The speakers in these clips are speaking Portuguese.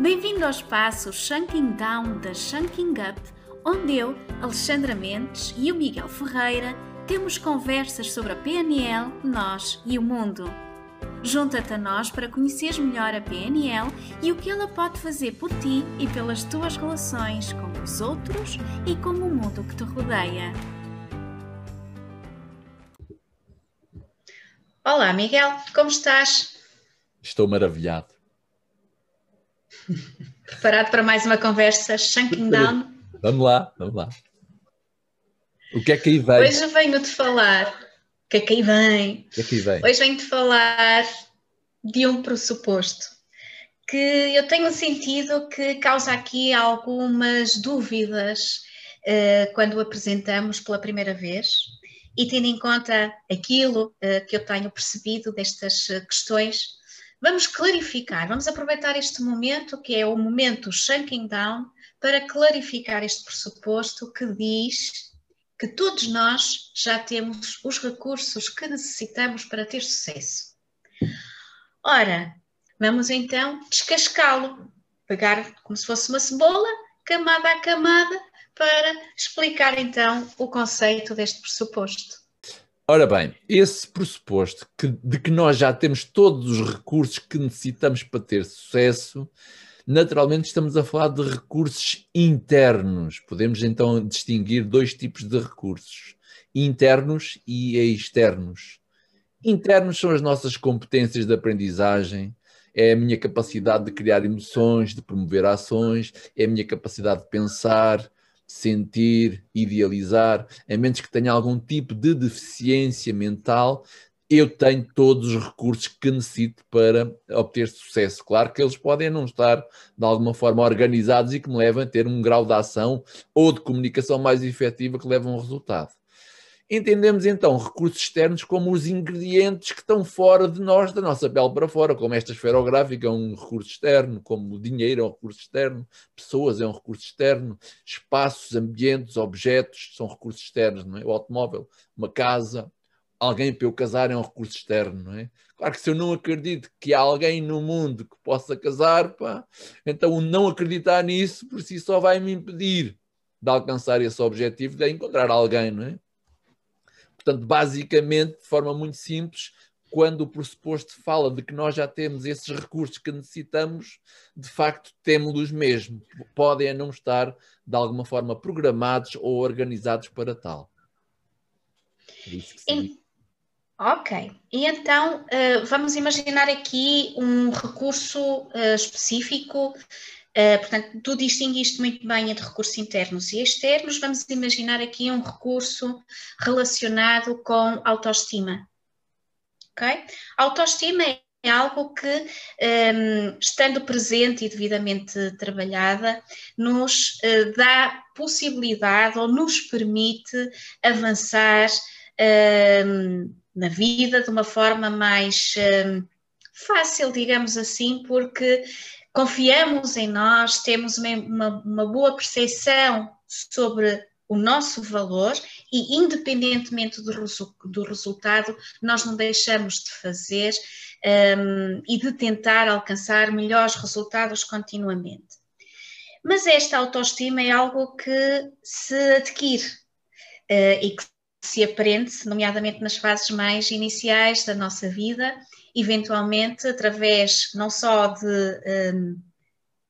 Bem-vindo ao espaço Shunking Down da Shunking Up, onde eu, Alexandra Mendes e o Miguel Ferreira temos conversas sobre a PNL, nós e o mundo. Junta-te a nós para conheceres melhor a PNL e o que ela pode fazer por ti e pelas tuas relações com os outros e com o mundo que te rodeia. Olá, Miguel, como estás? Estou maravilhado. Preparado para mais uma conversa Shanking Down? Vamos lá, vamos lá. O que é que aí vem? Hoje venho-te falar. O que é que aí vem? O que é que aí vem? Hoje venho-te falar de um pressuposto que eu tenho sentido que causa aqui algumas dúvidas uh, quando o apresentamos pela primeira vez e tendo em conta aquilo uh, que eu tenho percebido destas uh, questões, vamos clarificar, vamos aproveitar este momento, que é o momento shunking down, para clarificar este pressuposto que diz que todos nós já temos os recursos que necessitamos para ter sucesso. Ora, vamos então descascá-lo, pegar como se fosse uma cebola, camada a camada, para explicar então o conceito deste pressuposto. Ora bem, esse pressuposto que, de que nós já temos todos os recursos que necessitamos para ter sucesso, naturalmente estamos a falar de recursos internos. Podemos então distinguir dois tipos de recursos: internos e externos. Internos são as nossas competências de aprendizagem, é a minha capacidade de criar emoções, de promover ações, é a minha capacidade de pensar, sentir, idealizar, a menos que tenha algum tipo de deficiência mental, eu tenho todos os recursos que necessito para obter sucesso. Claro que eles podem não estar de alguma forma organizados e que me levam a ter um grau de ação ou de comunicação mais efetiva que leva a um resultado. Entendemos então recursos externos como os ingredientes que estão fora de nós, da nossa pele para fora, como esta esferográfica é um recurso externo, como o dinheiro é um recurso externo, pessoas é um recurso externo, espaços, ambientes, objetos são recursos externos, não é? O automóvel, uma casa, alguém para eu casar é um recurso externo, não é? Claro que se eu não acredito que há alguém no mundo que possa casar, pá, então o não acreditar nisso por si só vai me impedir de alcançar esse objetivo de encontrar alguém, não é? Portanto, basicamente, de forma muito simples, quando o pressuposto fala de que nós já temos esses recursos que necessitamos, de facto temos-los mesmo. Podem não estar, de alguma forma, programados ou organizados para tal. É ok, e então uh, vamos imaginar aqui um recurso uh, específico Uh, portanto, tu distinguiste muito bem entre recursos internos e externos. Vamos imaginar aqui um recurso relacionado com autoestima. Ok? Autoestima é algo que, um, ehm, estando presente e devidamente trabalhada, nos uh, dá possibilidade ou nos permite avançar um, ehm, na vida de uma forma mais um, ehm, fácil, digamos assim, porque confiamos em nós, temos uma, uma boa percepção sobre o nosso valor e, independentemente do, resu do resultado, nós não deixamos de fazer um, e de tentar alcançar melhores resultados continuamente. Mas esta autoestima é algo que se adquire uh, e que se aprende, nomeadamente nas fases mais iniciais da nossa vida, eventualmente através não só de um,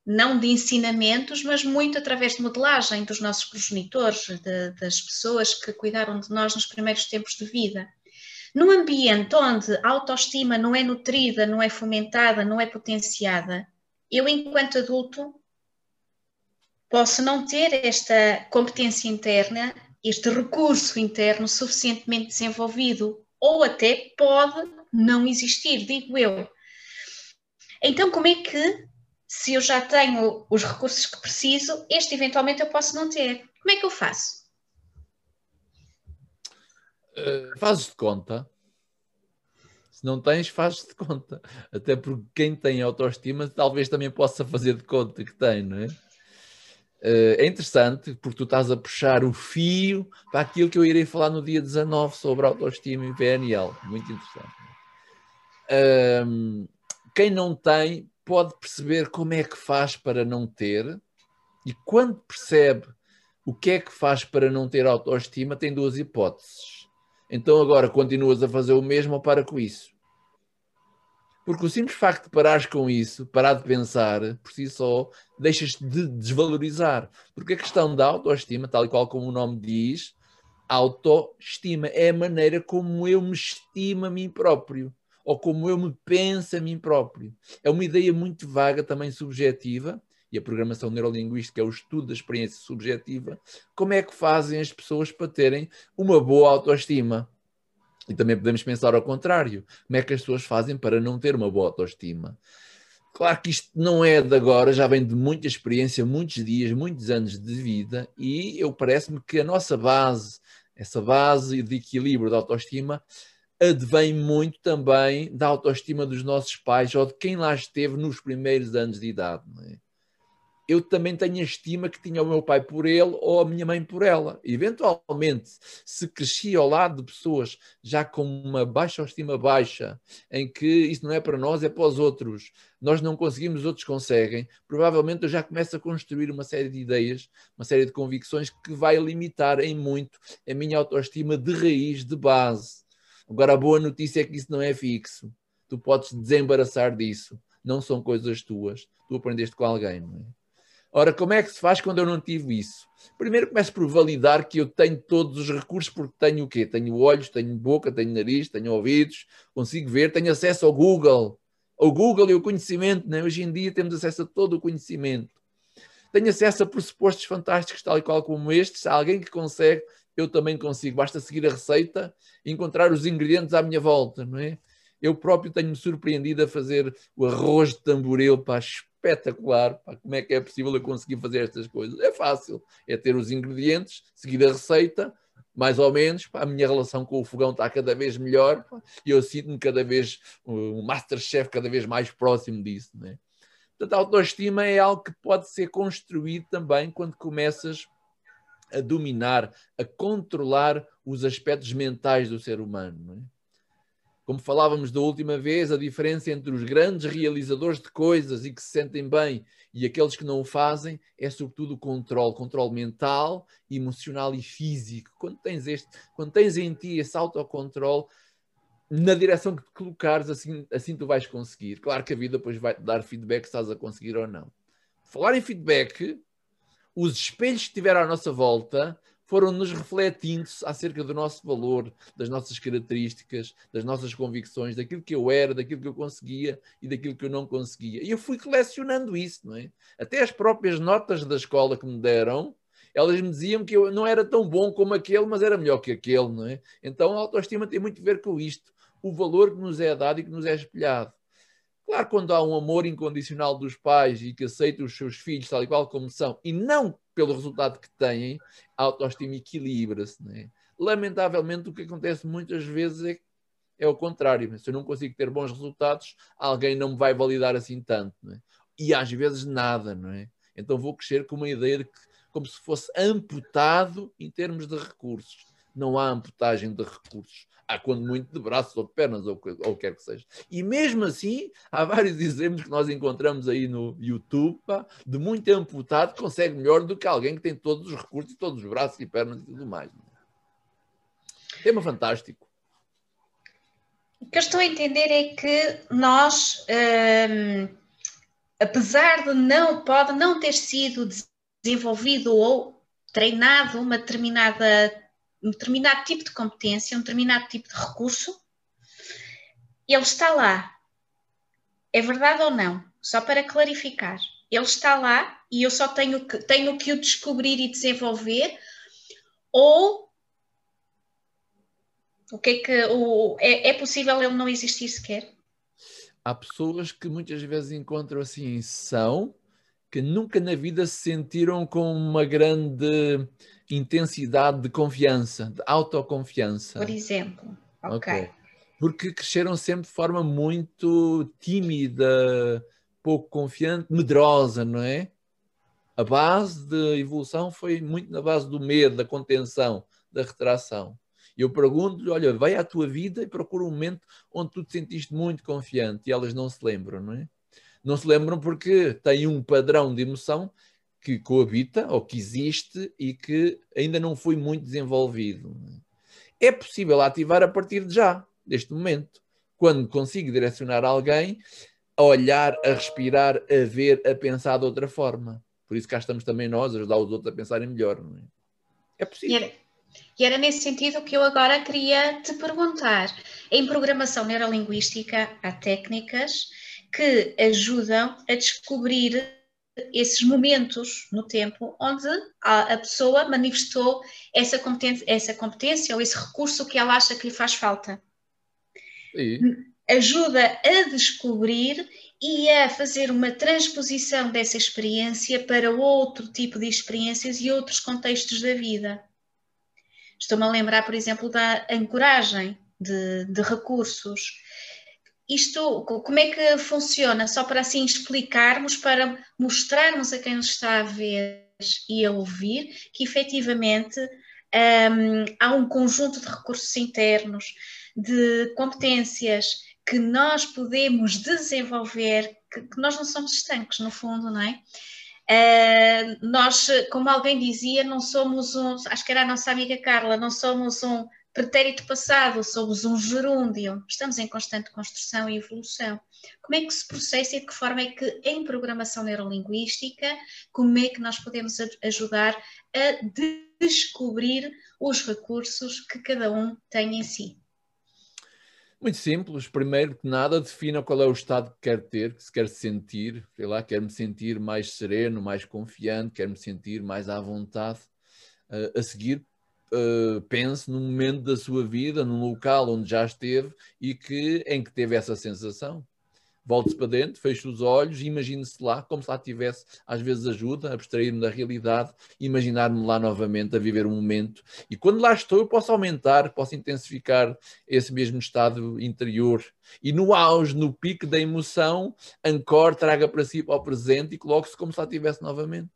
não de ensinamentos, mas muito através de modelagem dos nossos progenitores, de, das pessoas que cuidaram de nós nos primeiros tempos de vida. Num ambiente onde a autoestima não é nutrida, não é fomentada, não é potenciada, eu, enquanto adulto, posso não ter esta competência interna este recurso interno suficientemente desenvolvido, ou até pode não existir, digo eu. Então, como é que, se eu já tenho os recursos que preciso, este eventualmente eu posso não ter? Como é que eu faço? Uh, fazes de conta. Se não tens, fazes de conta. Até porque quem tem autoestima talvez também possa fazer de conta que tem, não é? Uh, é interessante porque tu estás a puxar o fio para aquilo que eu irei falar no dia 19 sobre autoestima e PNL. Muito interessante. Uh, quem não tem, pode perceber como é que faz para não ter, e quando percebe o que é que faz para não ter autoestima, tem duas hipóteses. Então agora continuas a fazer o mesmo ou para com isso. Porque o simples facto de parares com isso, parar de pensar por si só, deixas de desvalorizar. Porque a questão da autoestima, tal e qual como o nome diz, autoestima é a maneira como eu me estimo a mim próprio ou como eu me penso a mim próprio. É uma ideia muito vaga, também subjetiva, e a programação neurolinguística é o estudo da experiência subjetiva. Como é que fazem as pessoas para terem uma boa autoestima? E também podemos pensar ao contrário. Como é que as pessoas fazem para não ter uma boa autoestima? Claro que isto não é de agora, já vem de muita experiência, muitos dias, muitos anos de vida, e eu parece-me que a nossa base, essa base de equilíbrio da autoestima, advém muito também da autoestima dos nossos pais ou de quem lá esteve nos primeiros anos de idade. É? Eu também tenho a estima que tinha o meu pai por ele ou a minha mãe por ela. Eventualmente, se cresci ao lado de pessoas já com uma baixa estima baixa, em que isso não é para nós, é para os outros, nós não conseguimos, os outros conseguem, provavelmente eu já começo a construir uma série de ideias, uma série de convicções que vai limitar em muito a minha autoestima de raiz, de base. Agora, a boa notícia é que isso não é fixo. Tu podes desembaraçar disso. Não são coisas tuas. Tu aprendeste com alguém, não é? Ora, como é que se faz quando eu não tive isso? Primeiro começo por validar que eu tenho todos os recursos, porque tenho o quê? Tenho olhos, tenho boca, tenho nariz, tenho ouvidos, consigo ver, tenho acesso ao Google. Ao Google e ao conhecimento, né? hoje em dia temos acesso a todo o conhecimento. Tenho acesso a pressupostos fantásticos, tal e qual como estes. Se há alguém que consegue, eu também consigo. Basta seguir a receita e encontrar os ingredientes à minha volta, não é? Eu próprio tenho-me surpreendido a fazer o arroz de tamboril para espetacular. Pá, como é que é possível eu conseguir fazer estas coisas? É fácil, é ter os ingredientes, seguir a receita, mais ou menos. Pá, a minha relação com o fogão está cada vez melhor pá, e eu sinto-me cada vez um masterchef cada vez mais próximo disso. Né? Portanto, a autoestima é algo que pode ser construído também quando começas a dominar, a controlar os aspectos mentais do ser humano. Como falávamos da última vez, a diferença entre os grandes realizadores de coisas e que se sentem bem e aqueles que não o fazem é sobretudo o controle, controle mental, emocional e físico. Quando tens este, quando tens em ti esse autocontrole, na direção que te colocares, assim, assim tu vais conseguir. Claro que a vida depois vai te dar feedback se estás a conseguir ou não. Falar em feedback, os espelhos que estiver à nossa volta foram-nos refletindo acerca do nosso valor, das nossas características, das nossas convicções, daquilo que eu era, daquilo que eu conseguia e daquilo que eu não conseguia. E eu fui colecionando isso, não é? Até as próprias notas da escola que me deram, elas me diziam que eu não era tão bom como aquele, mas era melhor que aquele, não é? Então a autoestima tem muito a ver com isto, o valor que nos é dado e que nos é espelhado. Claro, quando há um amor incondicional dos pais e que aceitam os seus filhos tal e qual como são, e não pelo resultado que têm, a autoestima equilibra-se. Né? Lamentavelmente, o que acontece muitas vezes é, é o contrário. Se eu não consigo ter bons resultados, alguém não me vai validar assim tanto. É? E às vezes nada, não é? Então vou crescer com uma ideia de que, como se fosse amputado em termos de recursos. Não há amputagem de recursos há quando muito de braços ou de pernas, ou, o que quer que seja. E mesmo assim, há vários exemplos que nós encontramos aí no YouTube, pá, de muito amputado que consegue melhor do que alguém que tem todos os recursos, todos os braços e pernas e tudo mais. Tema fantástico. O que eu estou a entender é que nós, hum, apesar de não, pode não ter sido desenvolvido ou treinado uma determinada um determinado tipo de competência, um determinado tipo de recurso, ele está lá. É verdade ou não? Só para clarificar. Ele está lá e eu só tenho que, tenho que o descobrir e desenvolver, ou o que é que o, é, é possível ele não existir sequer? Há pessoas que muitas vezes encontram assim, são, que nunca na vida se sentiram com uma grande intensidade de confiança, de autoconfiança. Por exemplo, ok. okay. Porque cresceram sempre de forma muito tímida, pouco confiante, medrosa, não é? A base da evolução foi muito na base do medo, da contenção, da retração. E eu pergunto-lhe: olha, vai à tua vida e procura um momento onde tu te sentiste muito confiante e elas não se lembram, não é? Não se lembram porque têm um padrão de emoção que coabita ou que existe e que ainda não foi muito desenvolvido. É possível ativar a partir de já, deste momento, quando consigo direcionar alguém a olhar, a respirar, a ver, a pensar de outra forma. Por isso cá estamos também nós a ajudar os outros a pensarem melhor. É? é possível. E era, e era nesse sentido que eu agora queria te perguntar. Em programação neurolinguística há técnicas que ajudam a descobrir esses momentos no tempo onde a, a, pessoa manifestou essa competência, essa competência ou esse recurso que ela acha que lhe faz falta. E? Ajuda a descobrir e a fazer uma transposição dessa experiência para outro tipo de experiências e outros contextos da vida. Estou-me a lembrar, por exemplo, da ancoragem de, de recursos isto, como é que funciona? Só para assim explicarmos, para mostrarmos a quem nos está a ver e a ouvir que efetivamente um, há um conjunto de recursos internos, de competências que nós podemos desenvolver, que, que nós não somos estanques, no fundo, não é? Uh, nós, como alguém dizia, não somos um, acho que era a nossa amiga Carla, não somos um pretérito passado, somos um gerúndio, estamos em constante construção e evolução. Como é que se processa e de que forma é que, em programação neurolinguística, como é que nós podemos ajudar a descobrir os recursos que cada um tem em si? Muito simples. Primeiro que nada, defina qual é o estado que quer ter, que se quer sentir. Sei lá, quer me sentir mais sereno, mais confiante, quer me sentir mais à vontade. Uh, a seguir, uh, pense num momento da sua vida, num local onde já esteve e que, em que teve essa sensação. Volte-se para dentro, feche os olhos e imagine-se lá, como se lá tivesse, às vezes ajuda a abstrair-me da realidade, imaginar-me lá novamente, a viver um momento. E quando lá estou, eu posso aumentar, posso intensificar esse mesmo estado interior. E no auge, no pico da emoção, ancore, traga para si para o presente e coloque-se como se lá estivesse novamente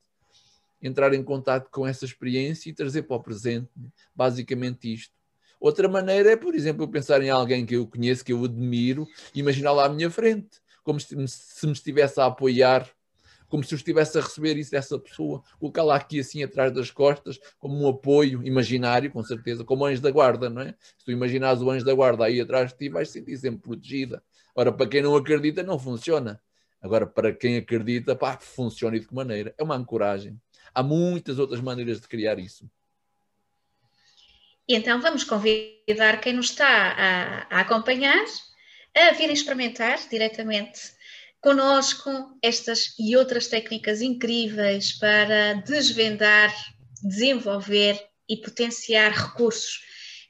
entrar em contato com essa experiência e trazer para o presente. Basicamente isto. Outra maneira é, por exemplo, eu pensar em alguém que eu conheço, que eu admiro, e imaginar lá à minha frente, como se, se me estivesse a apoiar, como se eu estivesse a receber isso dessa pessoa, colocar lá aqui assim atrás das costas, como um apoio imaginário, com certeza, como anjo da guarda, não é? Se tu imaginares o anjo da guarda aí atrás de ti, vais sentir sempre protegida. Ora, para quem não acredita, não funciona. Agora, para quem acredita, pá, funciona e de que maneira? É uma ancoragem. Há muitas outras maneiras de criar isso. Então vamos convidar quem nos está a, a acompanhar a vir experimentar diretamente conosco estas e outras técnicas incríveis para desvendar, desenvolver e potenciar recursos.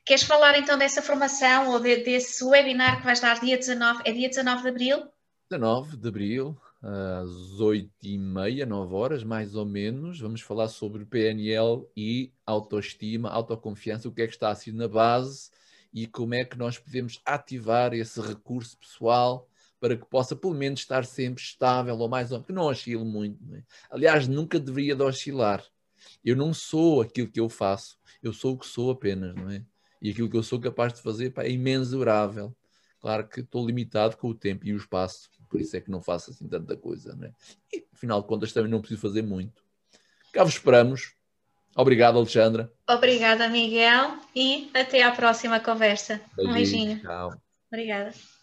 Queres falar então dessa formação ou de, desse webinar que vais dar dia 19? É dia 19 de abril? 19 de abril, às 8 e meia, 9 horas, mais ou menos. Vamos falar sobre PNL e autoestima, autoconfiança, o que é que está assim na base e como é que nós podemos ativar esse recurso pessoal para que possa pelo menos estar sempre estável ou mais ou menos, que não oscile muito. Não é? Aliás, nunca deveria de oscilar. Eu não sou aquilo que eu faço, eu sou o que sou apenas, não é? E aquilo que eu sou capaz de fazer pá, é imensurável. Claro que estou limitado com o tempo e o espaço por isso é que não faço assim tanta coisa. Né? E, afinal de contas, também não preciso fazer muito. Cá vos esperamos. Obrigado, Alexandra. Obrigada, Miguel, e até à próxima conversa. Beijinho, um beijinho. Tchau. Obrigada.